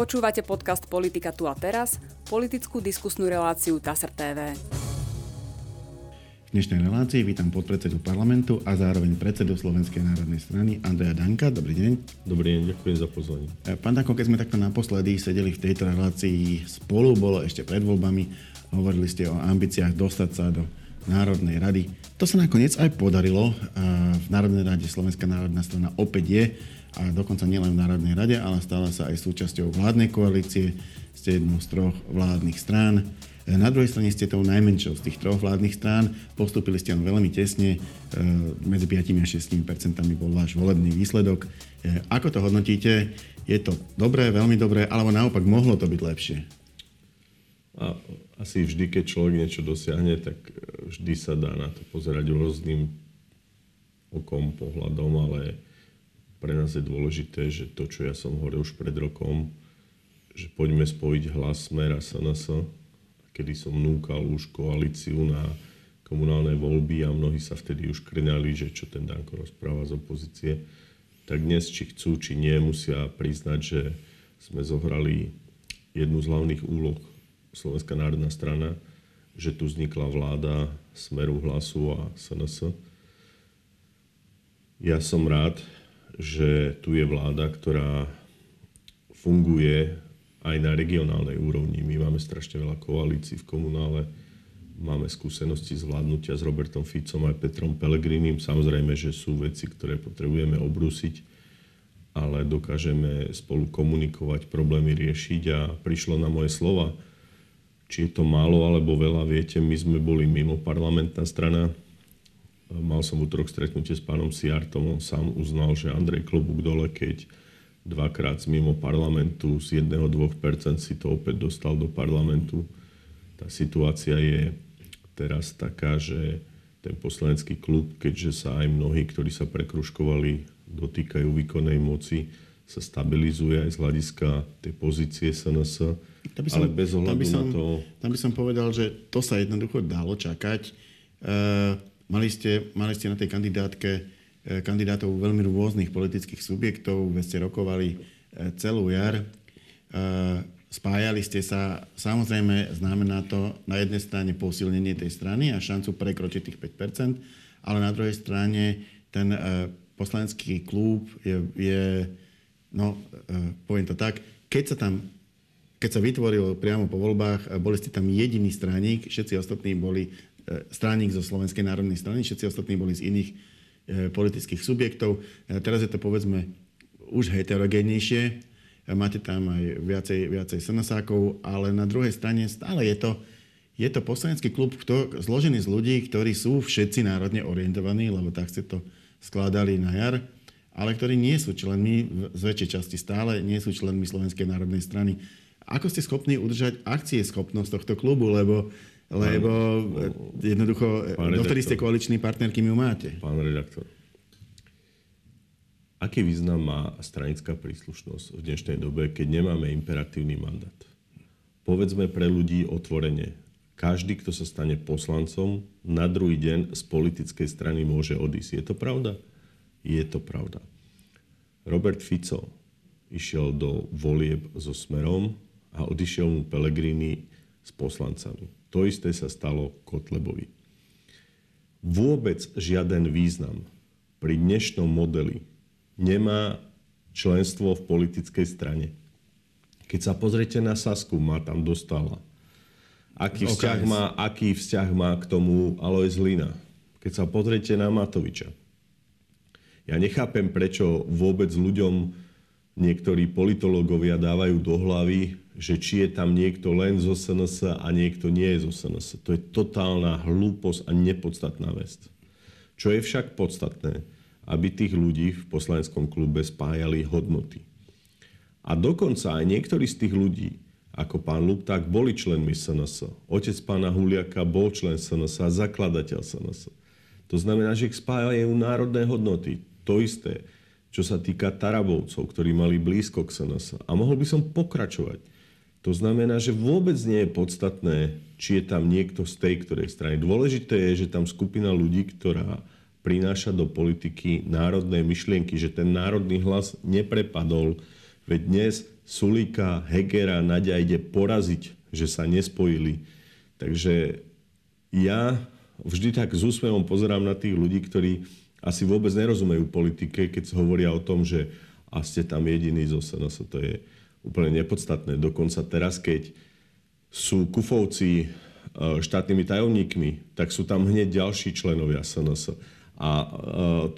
Počúvate podcast Politika tu a teraz, politickú diskusnú reláciu TASR TV. V dnešnej relácii vítam podpredsedu parlamentu a zároveň predsedu Slovenskej národnej strany Andreja Danka. Dobrý deň. Dobrý deň, ďakujem za pozvanie. E, pán Danko, keď sme takto naposledy sedeli v tejto relácii spolu, bolo ešte pred voľbami, hovorili ste o ambíciách dostať sa do Národnej rady. To sa nakoniec aj podarilo. E, v Národnej rade Slovenská národná strana opäť je a dokonca nielen v Národnej rade, ale stala sa aj súčasťou vládnej koalície. Ste jednou z troch vládnych strán. Na druhej strane ste tou najmenšou z tých troch vládnych strán, postupili ste len veľmi tesne, e, medzi 5 a 6 percentami bol váš volebný výsledok. E, ako to hodnotíte? Je to dobré, veľmi dobré, alebo naopak mohlo to byť lepšie? A asi vždy, keď človek niečo dosiahne, tak vždy sa dá na to pozerať rôznym okom, pohľadom, ale pre nás je dôležité, že to, čo ja som hovoril už pred rokom, že poďme spojiť hlas Smer a SNS, kedy som núkal už koalíciu na komunálne voľby a mnohí sa vtedy už krňali, že čo ten Danko rozpráva z opozície, tak dnes, či chcú, či nie, musia priznať, že sme zohrali jednu z hlavných úloh Slovenská národná strana, že tu vznikla vláda Smeru, Hlasu a SNS. Ja som rád, že tu je vláda, ktorá funguje aj na regionálnej úrovni. My máme strašne veľa koalícií v komunále, máme skúsenosti zvládnutia s Robertom Ficom aj Petrom Pelegrinim. Samozrejme, že sú veci, ktoré potrebujeme obrúsiť, ale dokážeme spolu komunikovať, problémy riešiť a prišlo na moje slova. Či je to málo alebo veľa, viete, my sme boli mimo parlamentná strana. Mal som útorok stretnutie s pánom Siartom, on sám uznal, že Andrej Klobúk dole, keď dvakrát mimo parlamentu, z 1-2% si to opäť dostal do parlamentu. Tá situácia je teraz taká, že ten poslanecký klub, keďže sa aj mnohí, ktorí sa prekruškovali, dotýkajú výkonnej moci, sa stabilizuje aj z hľadiska tej pozície SNS, tam by som, ale bez ohľadu tam by som, na to... Tam by som povedal, že to sa jednoducho dalo čakať. E, mali, ste, mali ste na tej kandidátke E, kandidátov veľmi rôznych politických subjektov, veď ste rokovali e, celú jar. E, spájali ste sa, samozrejme znamená to na jednej strane posilnenie tej strany a šancu prekročiť tých 5%, ale na druhej strane ten poslanecký klub je, je no, poviem to tak, keď sa tam keď sa vytvoril priamo po voľbách, boli ste tam jediný straník, všetci ostatní boli straník zo Slovenskej národnej strany, všetci ostatní boli z iných E, politických subjektov. E, teraz je to povedzme už heterogénnejšie, e, máte tam aj viacej, viacej sanasákov, ale na druhej strane stále je to, je to poslanecký klub kto, zložený z ľudí, ktorí sú všetci národne orientovaní, lebo tak ste to skladali na jar, ale ktorí nie sú členmi, z väčšej časti stále, nie sú členmi Slovenskej národnej strany. Ako ste schopní udržať akcie schopnosť tohto klubu, lebo lebo e, jednoducho, e, dovtedy ste koaličný partner, kým ju máte. Pán redaktor, aký význam má stranická príslušnosť v dnešnej dobe, keď nemáme imperatívny mandát? Povedzme pre ľudí otvorene. Každý, kto sa stane poslancom, na druhý deň z politickej strany môže odísť. Je to pravda? Je to pravda. Robert Fico išiel do volieb so Smerom a odišiel mu Pelegrini s poslancami to isté sa stalo Kotlebovi. Vôbec žiaden význam pri dnešnom modeli nemá členstvo v politickej strane. Keď sa pozriete na Sasku, má tam dostala. Aký vzťah, má, aký vzťah má k tomu Alois Lina? Keď sa pozriete na Matoviča. Ja nechápem, prečo vôbec ľuďom niektorí politológovia dávajú do hlavy, že či je tam niekto len zo SNS a niekto nie je zo SNS. To je totálna hlúposť a nepodstatná vec. Čo je však podstatné, aby tých ľudí v poslaneckom klube spájali hodnoty. A dokonca aj niektorí z tých ľudí, ako pán Lupták, boli členmi SNS. Otec pána Huliaka bol člen SNS a zakladateľ SNS. To znamená, že ich spájajú národné hodnoty. To isté, čo sa týka Tarabovcov, ktorí mali blízko k SNS. A mohol by som pokračovať. To znamená, že vôbec nie je podstatné, či je tam niekto z tej ktorej strany. Dôležité je, že tam skupina ľudí, ktorá prináša do politiky národné myšlienky, že ten národný hlas neprepadol. Veď dnes Sulika, Hegera, Nadia ide poraziť, že sa nespojili. Takže ja vždy tak s úsmevom pozerám na tých ľudí, ktorí asi vôbec nerozumejú politike, keď hovoria o tom, že a ste tam jediný zo SNS. To je úplne nepodstatné. Dokonca teraz, keď sú kufovci e, štátnymi tajomníkmi, tak sú tam hneď ďalší členovia SNS. A e,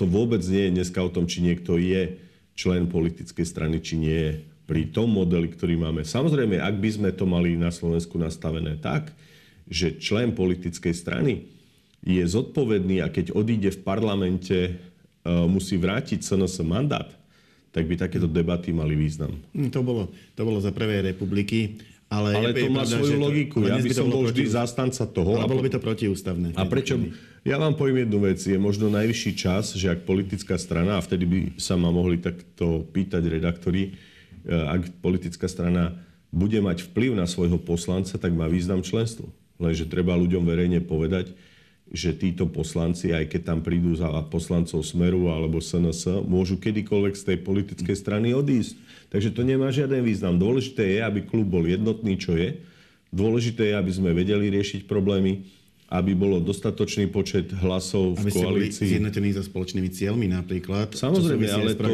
to vôbec nie je dneska o tom, či niekto je člen politickej strany, či nie je pri tom modeli, ktorý máme. Samozrejme, ak by sme to mali na Slovensku nastavené tak, že člen politickej strany je zodpovedný a keď odíde v parlamente, e, musí vrátiť SNS mandát, tak by takéto debaty mali význam. Hm, to bolo, to bolo za prvej republiky. Ale, ale to má svoju logiku. Ja by som bol vždy proti... zastanca toho. Ale bolo by to protiústavné. A prečo? Ja vám poviem jednu vec. Je možno najvyšší čas, že ak politická strana, a vtedy by sa ma mohli takto pýtať redaktori, e, ak politická strana bude mať vplyv na svojho poslanca, tak má význam členstvo. Lenže treba ľuďom verejne povedať, že títo poslanci, aj keď tam prídu za poslancov Smeru alebo SNS, môžu kedykoľvek z tej politickej strany odísť. Takže to nemá žiaden význam. Dôležité je, aby klub bol jednotný, čo je. Dôležité je, aby sme vedeli riešiť problémy, aby bolo dostatočný počet hlasov v aby koalícii. Aby zjednotení so spoločnými cieľmi napríklad. Samozrejme, ale to...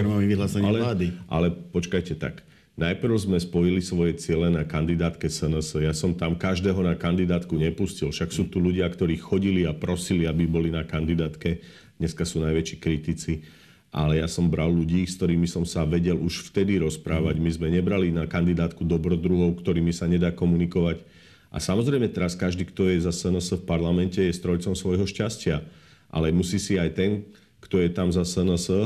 ale, vlády. Ale počkajte tak. Najprv sme spojili svoje ciele na kandidátke SNS. Ja som tam každého na kandidátku nepustil. Však sú tu ľudia, ktorí chodili a prosili, aby boli na kandidátke. Dneska sú najväčší kritici. Ale ja som bral ľudí, s ktorými som sa vedel už vtedy rozprávať. My sme nebrali na kandidátku dobrodruhov, ktorými sa nedá komunikovať. A samozrejme teraz každý, kto je za SNS v parlamente, je strojcom svojho šťastia. Ale musí si aj ten, kto je tam za SNS e,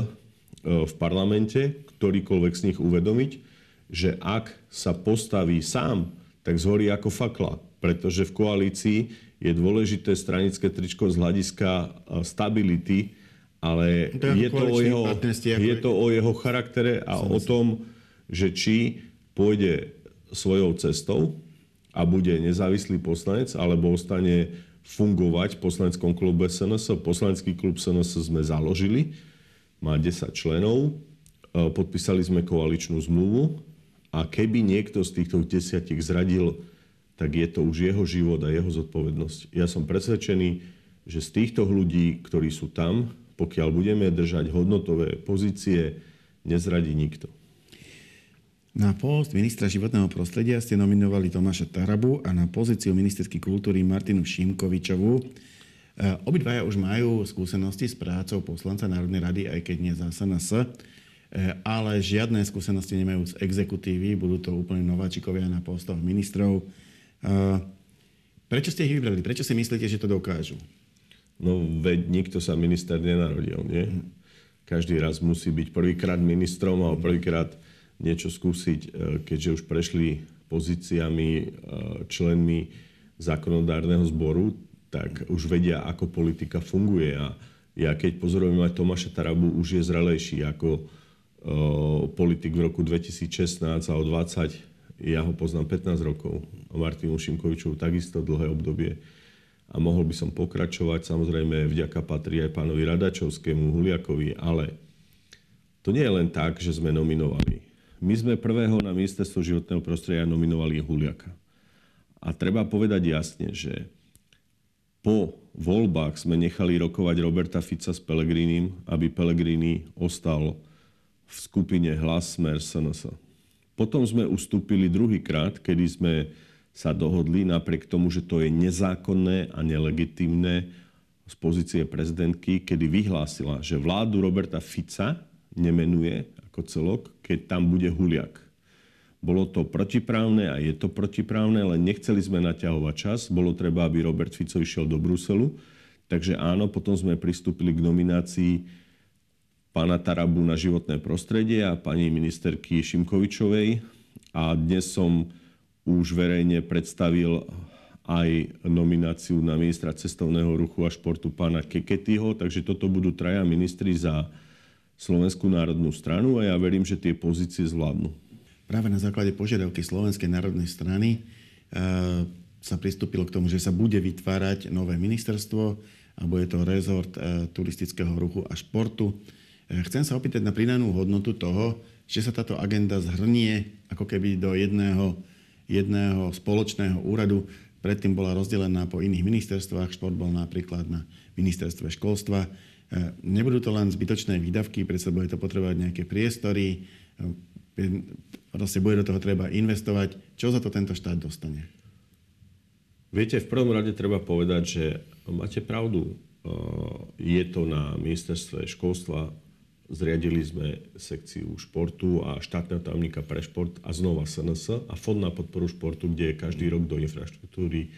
v parlamente, ktorýkoľvek z nich uvedomiť, že ak sa postaví sám, tak zhorí ako fakla. Pretože v koalícii je dôležité stranické tričko z hľadiska e, stability, ale to je, to o jeho, je to o jeho charaktere a o tom, že či pôjde svojou cestou a bude nezávislý poslanec, alebo ostane fungovať v poslaneckom klube SNS. Poslanecký klub SNS sme založili, má 10 členov, e, podpísali sme koaličnú zmluvu, a keby niekto z týchto desiatich zradil, tak je to už jeho život a jeho zodpovednosť. Ja som presvedčený, že z týchto ľudí, ktorí sú tam, pokiaľ budeme držať hodnotové pozície, nezradí nikto. Na post ministra životného prostredia ste nominovali Tomáša Tarabu a na pozíciu ministerskej kultúry Martinu Šimkovičovú. E, obidvaja už majú skúsenosti s prácou poslanca Národnej rady, aj keď nie za SNS. Eh, ale žiadne skúsenosti nemajú z exekutívy, budú to úplne nováčikovia na postoch ministrov. Eh, prečo ste ich vybrali? Prečo si myslíte, že to dokážu? No veď nikto sa minister nenarodil, nie? Každý raz musí byť prvýkrát ministrom a prvýkrát niečo skúsiť, eh, keďže už prešli pozíciami, členmi zákonodárneho zboru, tak už vedia, ako politika funguje. A ja keď pozorujem aj Tomáša Tarabu, už je zrelejší ako politik v roku 2016 a o 20 ja ho poznám 15 rokov. A Martinu Šimkovičovu takisto dlhé obdobie. A mohol by som pokračovať, samozrejme vďaka patrí aj pánovi Radačovskému, Huliakovi, ale to nie je len tak, že sme nominovali. My sme prvého na ministerstvo životného prostredia nominovali Huliaka. A treba povedať jasne, že po voľbách sme nechali rokovať Roberta Fica s Pelegrínim, aby Pelegrini ostal v skupine Hlas Smer SNS. Potom sme ustúpili druhýkrát, kedy sme sa dohodli napriek tomu, že to je nezákonné a nelegitimné z pozície prezidentky, kedy vyhlásila, že vládu Roberta Fica nemenuje ako celok, keď tam bude Huliak. Bolo to protiprávne a je to protiprávne, ale nechceli sme naťahovať čas. Bolo treba, aby Robert Fico išiel do Bruselu. Takže áno, potom sme pristúpili k nominácii pána Tarabu na životné prostredie a pani ministerky Šimkovičovej. A dnes som už verejne predstavil aj nomináciu na ministra cestovného ruchu a športu pána Keketyho, takže toto budú traja ministri za Slovenskú národnú stranu a ja verím, že tie pozície zvládnu. Práve na základe požiadavky Slovenskej národnej strany e, sa pristúpilo k tomu, že sa bude vytvárať nové ministerstvo a bude to rezort e, turistického ruchu a športu. E, chcem sa opýtať na pridanú hodnotu toho, že sa táto agenda zhrnie ako keby do jedného, jedného spoločného úradu. Predtým bola rozdelená po iných ministerstvách. Šport bol napríklad na ministerstve školstva. E, nebudú to len zbytočné výdavky, predsa bude to potrebovať nejaké priestory, e, proste bude do toho treba investovať. Čo za to tento štát dostane? Viete, v prvom rade treba povedať, že máte pravdu. Je to na ministerstve školstva. Zriadili sme sekciu športu a štátneho tajomníka pre šport a znova SNS a fond na podporu športu, kde je každý rok do infraštruktúry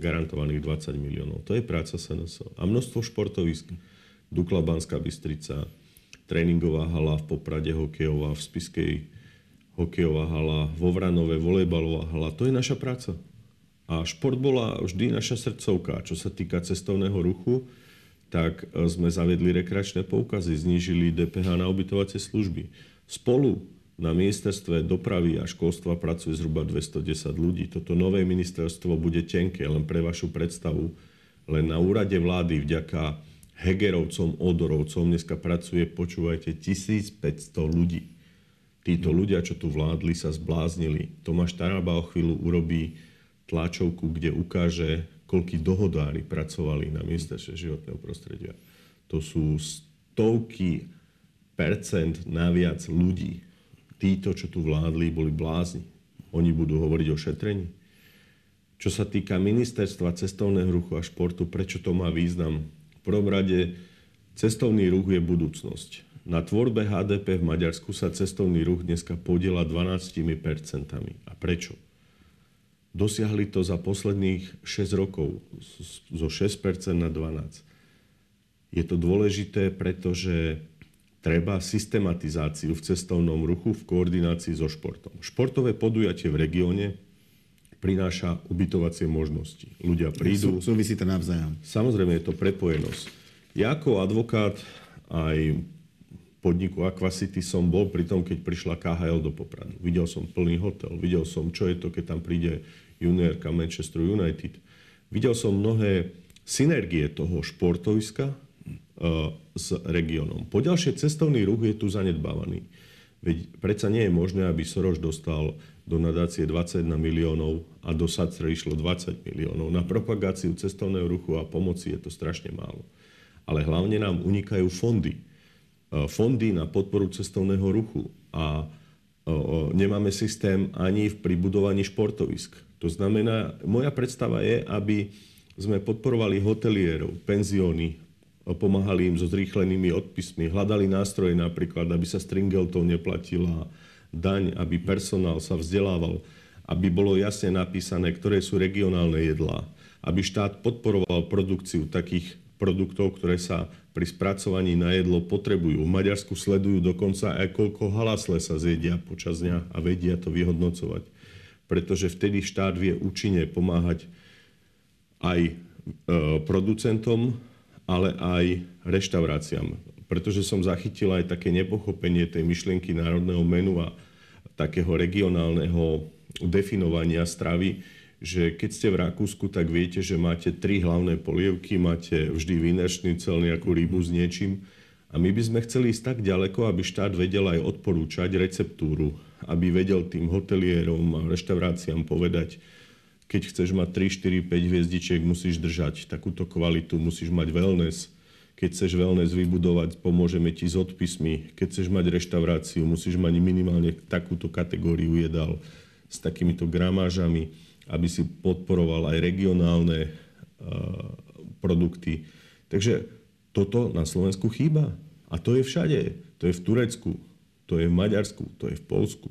garantovaných 20 miliónov. To je práca SNS. A množstvo športovisk. Dukla Banská Bystrica, tréningová hala v Poprade hokejová, v Spiskej hokejová hala, vo Vranove volejbalová hala. To je naša práca. A šport bola vždy naša srdcovka. Čo sa týka cestovného ruchu, tak e, sme zaviedli rekreačné poukazy, znížili DPH na ubytovacie služby. Spolu na ministerstve dopravy a školstva pracuje zhruba 210 ľudí. Toto nové ministerstvo bude tenké, len pre vašu predstavu. Len na úrade vlády vďaka Hegerovcom, Odorovcom dneska pracuje, počúvajte, 1500 ľudí. Títo ľudia, čo tu vládli, sa zbláznili. Tomáš Taraba o chvíľu urobí tlačovku, kde ukáže, koľkí dohodári pracovali na ministerstve životného prostredia. To sú stovky percent naviac ľudí. Títo, čo tu vládli, boli blázni. Oni budú hovoriť o šetrení. Čo sa týka ministerstva cestovného ruchu a športu, prečo to má význam? V prvom rade cestovný ruch je budúcnosť. Na tvorbe HDP v Maďarsku sa cestovný ruch dneska podiela 12%. A prečo? Dosiahli to za posledných 6 rokov zo 6% na 12%. Je to dôležité, pretože treba systematizáciu v cestovnom ruchu v koordinácii so športom. Športové podujatie v regióne prináša ubytovacie možnosti. Ľudia prídu... Sú, súvisí to navzájom. Samozrejme je to prepojenosť. Ja ako advokát aj podniku Aquacity som bol pri tom, keď prišla KHL do Popradu. Videl som plný hotel, videl som, čo je to, keď tam príde juniorka Manchester United. Videl som mnohé synergie toho športoviska uh, s regiónom. Poďalšie, cestovný ruch je tu zanedbávaný. Veď predsa nie je možné, aby Soroš dostal do nadácie 21 miliónov a do SACRE išlo 20 miliónov. Na propagáciu cestovného ruchu a pomoci je to strašne málo. Ale hlavne nám unikajú fondy. Uh, fondy na podporu cestovného ruchu a uh, nemáme systém ani v pribudovaní športovisk. To znamená, moja predstava je, aby sme podporovali hotelierov, penzióny, pomáhali im so zrýchlenými odpismi, hľadali nástroje napríklad, aby sa stringeltov neplatila daň, aby personál sa vzdelával, aby bolo jasne napísané, ktoré sú regionálne jedlá, aby štát podporoval produkciu takých produktov, ktoré sa pri spracovaní na jedlo potrebujú. V Maďarsku sledujú dokonca aj koľko halasle sa zjedia počas dňa a vedia to vyhodnocovať pretože vtedy štát vie účinne pomáhať aj e, producentom, ale aj reštauráciám. Pretože som zachytil aj také nepochopenie tej myšlienky národného menu a takého regionálneho definovania stravy, že keď ste v Rakúsku, tak viete, že máte tri hlavné polievky, máte vždy výnečný cel, nejakú rybu s niečím. A my by sme chceli ísť tak ďaleko, aby štát vedel aj odporúčať receptúru aby vedel tým hotelierom a reštauráciám povedať, keď chceš mať 3, 4, 5 hviezdičiek, musíš držať takúto kvalitu, musíš mať wellness. Keď chceš wellness vybudovať, pomôžeme ti s odpismi. Keď chceš mať reštauráciu, musíš mať minimálne takúto kategóriu jedál s takýmito gramážami, aby si podporoval aj regionálne uh, produkty. Takže toto na Slovensku chýba. A to je všade. To je v Turecku, to je v Maďarsku, to je v Polsku.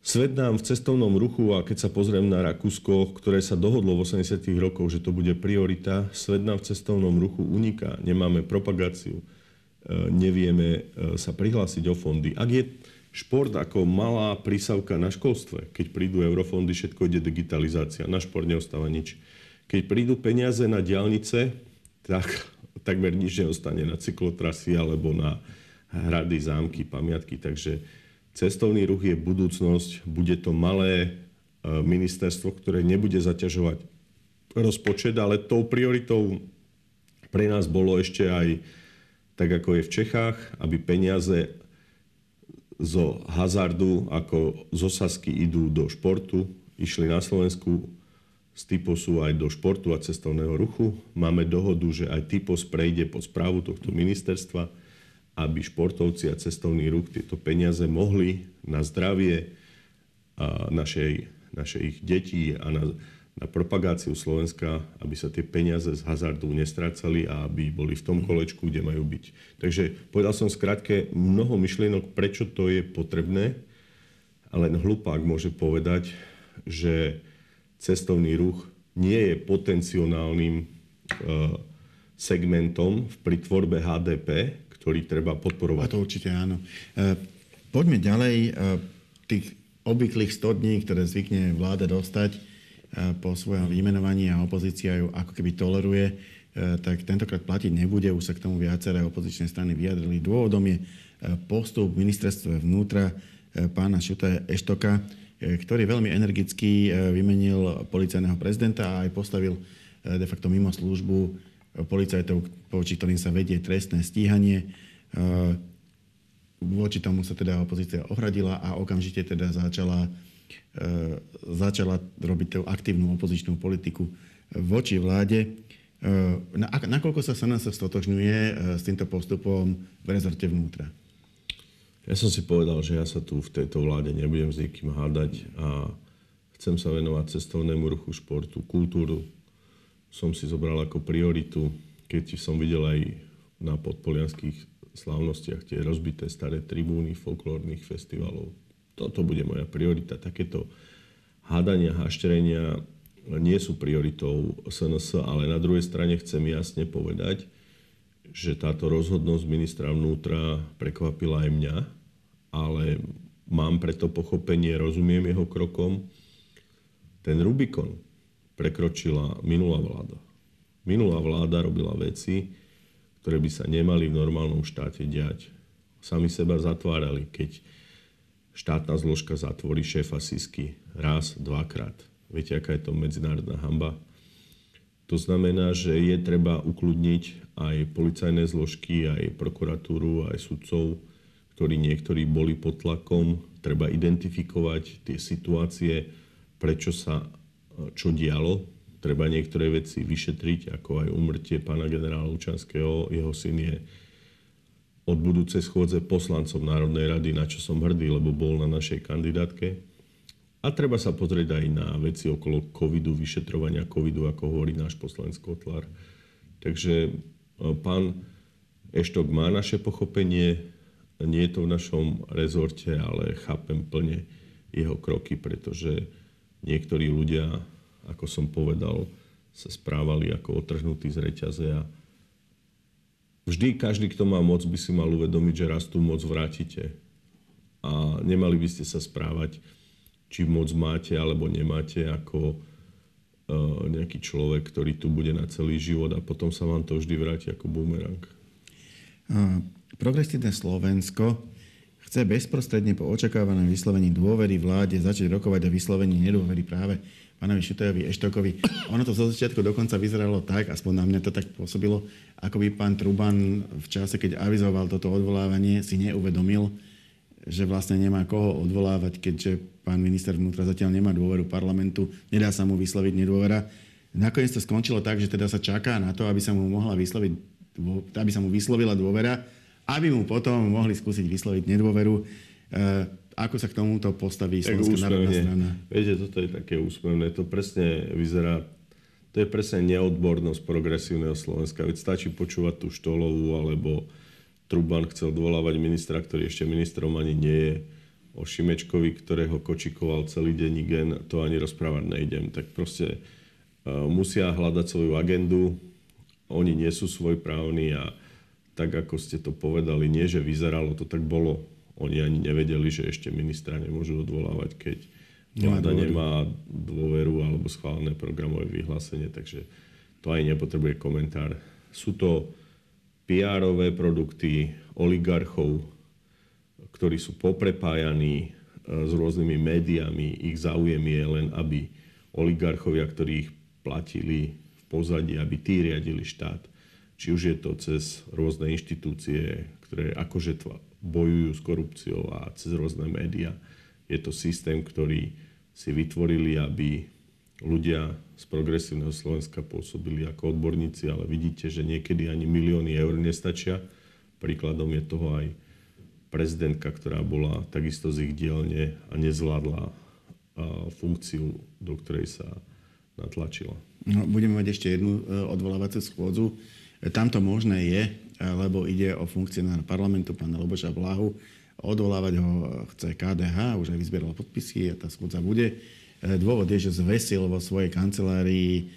Svet nám v cestovnom ruchu, a keď sa pozriem na Rakúsko, ktoré sa dohodlo v 80. rokoch, že to bude priorita, svet nám v cestovnom ruchu uniká. Nemáme propagáciu, e, nevieme e, sa prihlásiť o fondy. Ak je šport ako malá prísavka na školstve, keď prídu eurofondy, všetko ide digitalizácia, na šport neostáva nič. Keď prídu peniaze na diálnice, tak takmer nič neostane na cyklotrasy alebo na hrady, zámky, pamiatky. Takže cestovný ruch je budúcnosť. Bude to malé e, ministerstvo, ktoré nebude zaťažovať rozpočet, ale tou prioritou pre nás bolo ešte aj, tak ako je v Čechách, aby peniaze zo hazardu, ako zo Sasky idú do športu, išli na Slovensku z Typosu aj do športu a cestovného ruchu. Máme dohodu, že aj Typos prejde pod správu tohto ministerstva, aby športovci a cestovný ruch tieto peniaze mohli na zdravie našej, našich detí a na, na propagáciu Slovenska, aby sa tie peniaze z hazardu nestrácali a aby boli v tom mhm. kolečku, kde majú byť. Takže povedal som skrátke mnoho myšlienok, prečo to je potrebné, ale len hlupák môže povedať, že cestovný ruch nie je potenciálnym e, segmentom pri tvorbe HDP, ktorý treba podporovať. A to určite áno. E, poďme ďalej. E, tých obvyklých 100 dní, ktoré zvykne vláda dostať po svojom vymenovaní a opozícia ju ako keby toleruje, tak tentokrát platiť nebude. Už sa k tomu viaceré opozičné strany vyjadrili. Dôvodom je postup v ministerstve vnútra pána Šuta Eštoka, E, ktorý veľmi energicky e, vymenil policajného prezidenta a aj postavil e, de facto mimo službu policajtov, voči ktorým sa vedie trestné stíhanie. Voči tomu sa teda opozícia ohradila a okamžite teda začala, začala robiť tú aktívnu opozičnú politiku voči vláde. Nakoľko sa SNS stotožňuje s týmto postupom v rezorte vnútra? Ja som si povedal, že ja sa tu v tejto vláde nebudem s nikým hádať a chcem sa venovať cestovnému ruchu, športu, kultúru. Som si zobral ako prioritu, keď som videl aj na podpolianských slávnostiach tie rozbité staré tribúny folklórnych festivalov. Toto bude moja priorita. Takéto hádania, hašterenia nie sú prioritou SNS, ale na druhej strane chcem jasne povedať, že táto rozhodnosť ministra vnútra prekvapila aj mňa, ale mám preto pochopenie, rozumiem jeho krokom. Ten Rubikon prekročila minulá vláda. Minulá vláda robila veci, ktoré by sa nemali v normálnom štáte diať. Sami seba zatvárali, keď štátna zložka zatvorí šéfa Sisky raz, dvakrát. Viete, aká je to medzinárodná hamba? To znamená, že je treba ukludniť aj policajné zložky, aj prokuratúru, aj sudcov, ktorí niektorí boli pod tlakom. Treba identifikovať tie situácie, prečo sa čo dialo. Treba niektoré veci vyšetriť, ako aj umrtie pána generála Lučanského. Jeho syn je od budúcej schôdze poslancom Národnej rady, na čo som hrdý, lebo bol na našej kandidátke. A treba sa pozrieť aj na veci okolo covidu, vyšetrovania covidu, ako hovorí náš poslanec Kotlar. Takže e, pán Eštok má naše pochopenie, nie je to v našom rezorte, ale chápem plne jeho kroky, pretože niektorí ľudia, ako som povedal, sa správali ako otrhnutí z reťaze a vždy každý, kto má moc, by si mal uvedomiť, že raz tú moc vrátite. A nemali by ste sa správať či moc máte alebo nemáte ako e, nejaký človek, ktorý tu bude na celý život a potom sa vám to vždy vráti ako bumerang. Progresívne Slovensko chce bezprostredne po očakávanom vyslovení dôvery vláde začať rokovať o vyslovení nedôvery práve pánovi Šutojovi Eštokovi. Ono to zo začiatku dokonca vyzeralo tak, aspoň na mňa to tak pôsobilo, ako by pán Truban v čase, keď avizoval toto odvolávanie, si neuvedomil, že vlastne nemá koho odvolávať, keďže pán minister vnútra zatiaľ nemá dôveru parlamentu, nedá sa mu vysloviť nedôvera. Nakoniec to skončilo tak, že teda sa čaká na to, aby sa mu mohla vysloviť, aby sa mu vyslovila dôvera, aby mu potom mohli skúsiť vysloviť nedôveru. E, ako sa k tomuto postaví Slovenská národná strana? Viete, toto je také úsmevné. To presne vyzerá to je presne neodbornosť progresívneho Slovenska. Veď stačí počúvať tú Štolovú alebo Truban chcel dvolávať ministra, ktorý ešte ministrom ani nie je. O Šimečkovi, ktorého kočikoval celý deň gen, to ani rozprávať nejdem. Tak proste uh, musia hľadať svoju agendu, oni nie sú svojprávni a tak, ako ste to povedali, nie, že vyzeralo, to tak bolo. Oni ani nevedeli, že ešte ministra nemôžu odvolávať, keď vláda nemá dôveru alebo schválené programové vyhlásenie, takže to aj nepotrebuje komentár. Sú to pr produkty oligarchov, ktorí sú poprepájaní e, s rôznymi médiami. Ich záujem je len, aby oligarchovia, ktorí ich platili v pozadí, aby tí riadili štát. Či už je to cez rôzne inštitúcie, ktoré akože bojujú s korupciou a cez rôzne médiá. Je to systém, ktorý si vytvorili, aby ľudia z progresívneho Slovenska pôsobili ako odborníci, ale vidíte, že niekedy ani milióny eur nestačia. Príkladom je toho aj prezidentka, ktorá bola takisto z ich dielne a nezvládla funkciu, do ktorej sa natlačila. No, budeme mať ešte jednu e, odvolávaciu schôdzu. Tam to možné je, e, lebo ide o funkcionára parlamentu, pána Loboša Blahu. Odvolávať ho chce KDH, už aj vyzbieral podpisy a tá schôdza bude. Dôvod je, že zvesil vo svojej kancelárii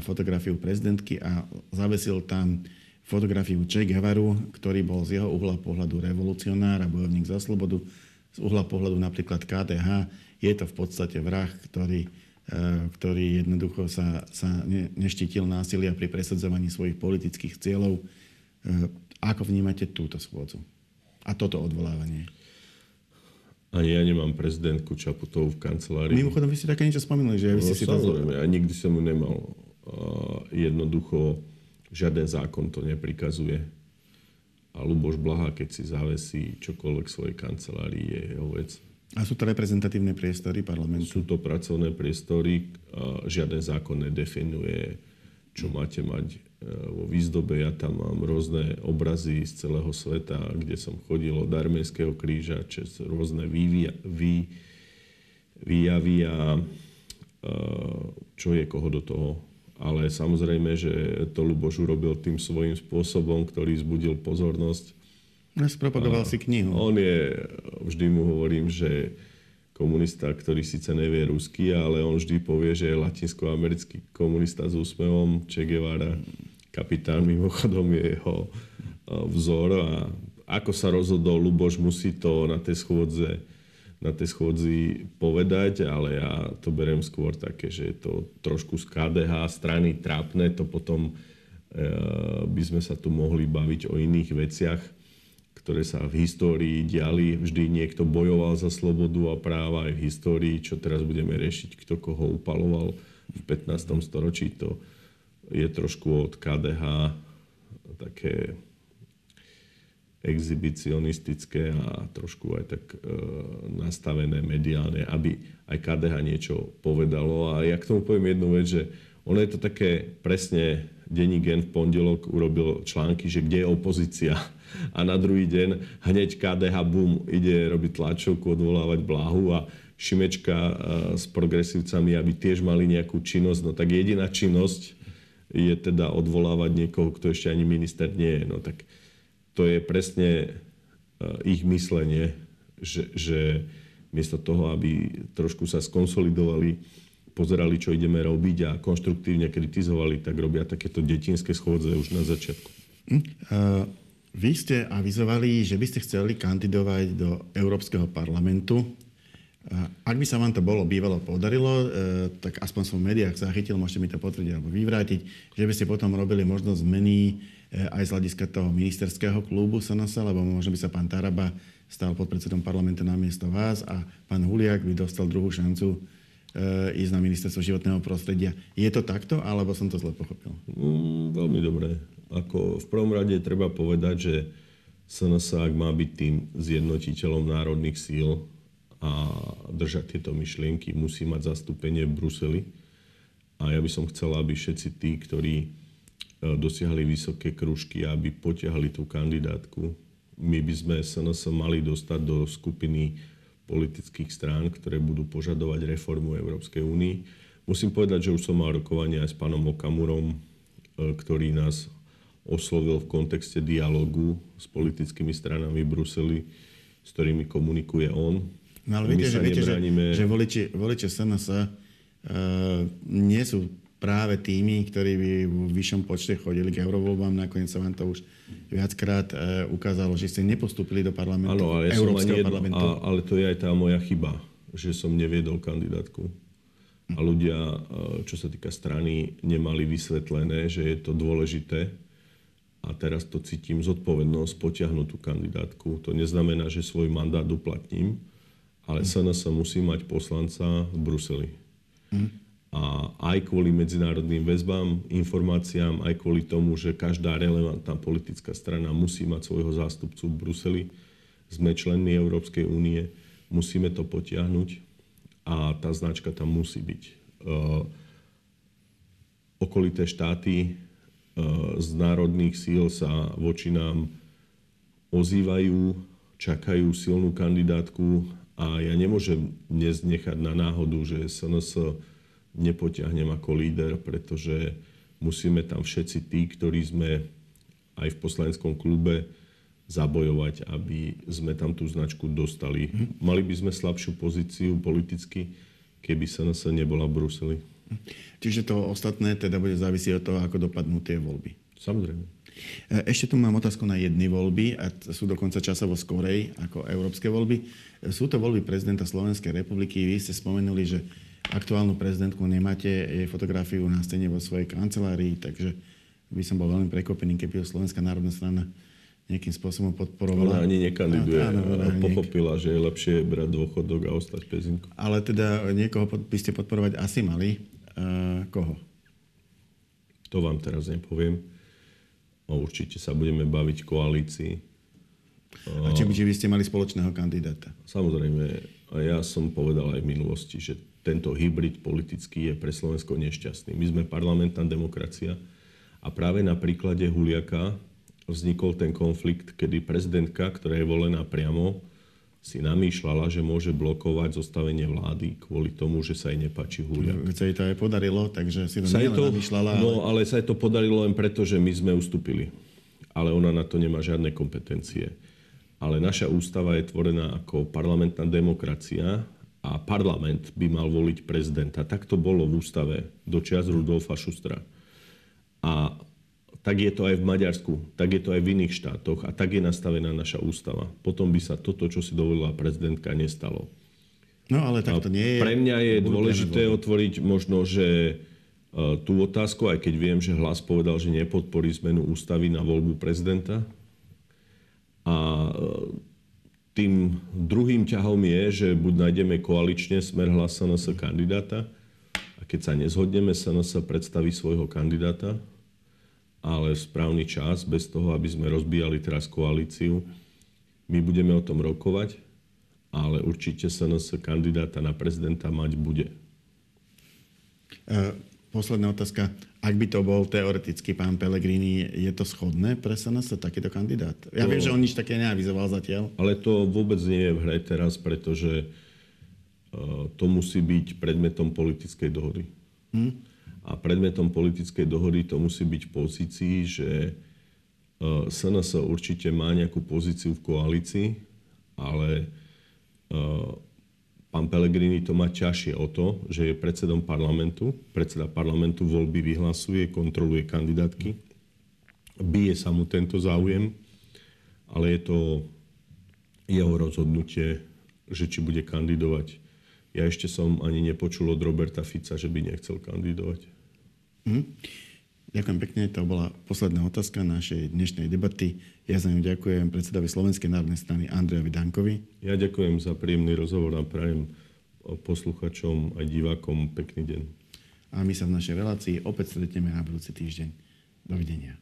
fotografiu prezidentky a zavesil tam fotografiu Che Guevaru, ktorý bol z jeho uhla pohľadu revolucionár a bojovník za slobodu. Z uhla pohľadu napríklad KDH je to v podstate vrah, ktorý ktorý jednoducho sa, sa ne, neštítil násilia pri presadzovaní svojich politických cieľov. E, ako vnímate túto schôdzu a toto odvolávanie? Ani ja nemám prezidentku Čaputovú v kancelárii. Mimochodom, vy ste také niečo spomínali, že no, ste si samozrejme, to... ja nikdy som ju nemal. Uh, jednoducho, žiaden zákon to neprikazuje. A Luboš Blaha, keď si zavesí čokoľvek svojej kancelárii, je jeho vec. A sú to reprezentatívne priestory parlamentu? Sú to pracovné priestory. Žiaden zákon nedefinuje, čo máte mať e, vo výzdobe. Ja tam mám rôzne obrazy z celého sveta, kde som chodil od arménskeho kríža, čes rôzne vývia, vý, výjavy a čo je koho do toho. Ale samozrejme, že to Luboš urobil tým svojím spôsobom, ktorý zbudil pozornosť Spropagoval si knihu. On je, vždy mu hovorím, že komunista, ktorý síce nevie rusky, ale on vždy povie, že je latinskoamerický komunista s úsmevom. Che Guevara, kapitán mimochodom je jeho vzor. A ako sa rozhodol Luboš, musí to na tej schôdze na tej schôdzi povedať, ale ja to beriem skôr také, že je to trošku z KDH strany trápne, to potom e, by sme sa tu mohli baviť o iných veciach ktoré sa v histórii diali. Vždy niekto bojoval za slobodu a práva aj v histórii, čo teraz budeme riešiť, kto koho upaloval v 15. storočí. To je trošku od KDH také exhibicionistické a trošku aj tak e, nastavené mediálne, aby aj KDH niečo povedalo. A ja k tomu poviem jednu vec, že ono je to také presne, denní gen v pondelok urobil články, že kde je opozícia a na druhý deň hneď KDH bum ide robiť tlačovku, odvolávať blahu a Šimečka e, s progresívcami, aby tiež mali nejakú činnosť. No tak jediná činnosť je teda odvolávať niekoho, kto ešte ani minister nie je. No tak to je presne e, ich myslenie, že, že miesto toho, aby trošku sa skonsolidovali, pozerali, čo ideme robiť a konštruktívne kritizovali, tak robia takéto detinské schôdze už na začiatku. Uh, vy ste avizovali, že by ste chceli kandidovať do Európskeho parlamentu. Ak by sa vám to bolo bývalo podarilo, e, tak aspoň som v médiách zachytil, môžete mi to potvrdiť alebo vyvrátiť, že by ste potom robili možno zmeny e, aj z hľadiska toho ministerského klubu SNS, lebo možno by sa pán Taraba stal podpredsedom parlamentu na miesto vás a pán Huliak by dostal druhú šancu e, ísť na ministerstvo životného prostredia. Je to takto, alebo som to zle pochopil? Mm, veľmi dobré. Ako v prvom rade treba povedať, že SNS, ak má byť tým zjednotiteľom národných síl a držať tieto myšlienky, musí mať zastúpenie v Bruseli. A ja by som chcel, aby všetci tí, ktorí e, dosiahli vysoké kružky, aby potiahli tú kandidátku. My by sme SNS mali dostať do skupiny politických strán, ktoré budú požadovať reformu Európskej únii. Musím povedať, že už som mal rokovanie aj s pánom Okamurom, e, ktorý nás oslovil v kontexte dialogu s politickými stranami v Bruseli, s ktorými komunikuje on. No ale viete, že, viete že, že voliči, voliči SNS uh, nie sú práve tými, ktorí by v vyššom počte chodili k eurovoľbám. Nakoniec sa vám to už viackrát uh, ukázalo, že ste nepostúpili do parlamentu, ano, ale ja Európskeho jedno, parlamentu. A, ale to je aj tá moja chyba, že som neviedol kandidátku. A ľudia, uh, čo sa týka strany, nemali vysvetlené, že je to dôležité a teraz to cítim zodpovednosť potiahnuť tú kandidátku. To neznamená, že svoj mandát uplatním, ale SNS musí mať poslanca v Bruseli. Mm. A aj kvôli medzinárodným väzbám, informáciám, aj kvôli tomu, že každá relevantná politická strana musí mať svojho zástupcu v Bruseli, sme členmi Európskej únie, musíme to potiahnuť a tá značka tam musí byť. Uh, okolité štáty z národných síl sa voči nám ozývajú, čakajú silnú kandidátku a ja nemôžem dnes nechať na náhodu, že SNS nepotiahnem ako líder, pretože musíme tam všetci tí, ktorí sme aj v poslaneckom klube zabojovať, aby sme tam tú značku dostali. Hm. Mali by sme slabšiu pozíciu politicky, keby SNS nebola v Bruseli. Čiže to ostatné teda bude závisieť od toho, ako dopadnú tie voľby. Samozrejme. E, ešte tu mám otázku na jedny voľby a sú dokonca časovo skorej ako európske voľby. E, sú to voľby prezidenta Slovenskej republiky. Vy ste spomenuli, že aktuálnu prezidentku nemáte, jej fotografiu na scéne vo svojej kancelárii, takže by som bol veľmi prekopený, keby ho Slovenská národná strana nejakým spôsobom podporovala. Ona ani nekandiduje. Áno, áno, ona pochopila, že je lepšie brať dôchodok a ostať pezinku. Ale teda niekoho by ste podporovať asi mali. Koho? To vám teraz nepoviem. Určite sa budeme baviť koalícii. A či by, či by ste mali spoločného kandidáta? Samozrejme. A ja som povedal aj v minulosti, že tento hybrid politický je pre Slovensko nešťastný. My sme parlamentná demokracia a práve na príklade Huliaka vznikol ten konflikt, kedy prezidentka, ktorá je volená priamo, si namýšľala, že môže blokovať zostavenie vlády kvôli tomu, že sa jej nepáči Huliak. Veď sa jej to aj podarilo, takže si to sa to, namýšľala. No, ale sa jej to podarilo len preto, že my sme ustúpili. Ale ona na to nemá žiadne kompetencie. Ale naša ústava je tvorená ako parlamentná demokracia a parlament by mal voliť prezidenta. Tak to bolo v ústave do čias Rudolfa Šustra. A tak je to aj v Maďarsku, tak je to aj v iných štátoch a tak je nastavená naša ústava. Potom by sa toto, čo si dovolila prezidentka, nestalo. No ale tak to nie je... Pre mňa je dôležité otvoriť možno, že e, tú otázku, aj keď viem, že hlas povedal, že nepodporí zmenu ústavy na voľbu prezidenta. A e, tým druhým ťahom je, že buď nájdeme koalične smer hlas SNS kandidáta a keď sa nezhodneme, SNS predstaví svojho kandidáta ale správny čas, bez toho, aby sme rozbíjali teraz koalíciu. My budeme o tom rokovať, ale určite SNS kandidáta na prezidenta mať bude. E, posledná otázka. Ak by to bol teoreticky pán Pellegrini, je to schodné pre SNS takýto kandidát? Ja to, viem, že on nič také neavizoval zatiaľ. Ale to vôbec nie je v hre teraz, pretože uh, to musí byť predmetom politickej dohody. Hm? A predmetom politickej dohody to musí byť v pozícii, že SNS e, určite má nejakú pozíciu v koalícii, ale e, pán Pellegrini to má ťažšie o to, že je predsedom parlamentu. Predseda parlamentu voľby vyhlasuje, kontroluje kandidátky. Bije sa mu tento záujem, ale je to jeho rozhodnutie, že či bude kandidovať ja ešte som ani nepočul od Roberta Fica, že by nechcel kandidovať. Mm. Ďakujem pekne, to bola posledná otázka našej dnešnej debaty. Ja za ňu ďakujem predsedovi Slovenskej národnej strany Andrejovi Dankovi. Ja ďakujem za príjemný rozhovor a prajem posluchačom a divákom pekný deň. A my sa v našej relácii opäť stretneme na budúci týždeň. Dovidenia.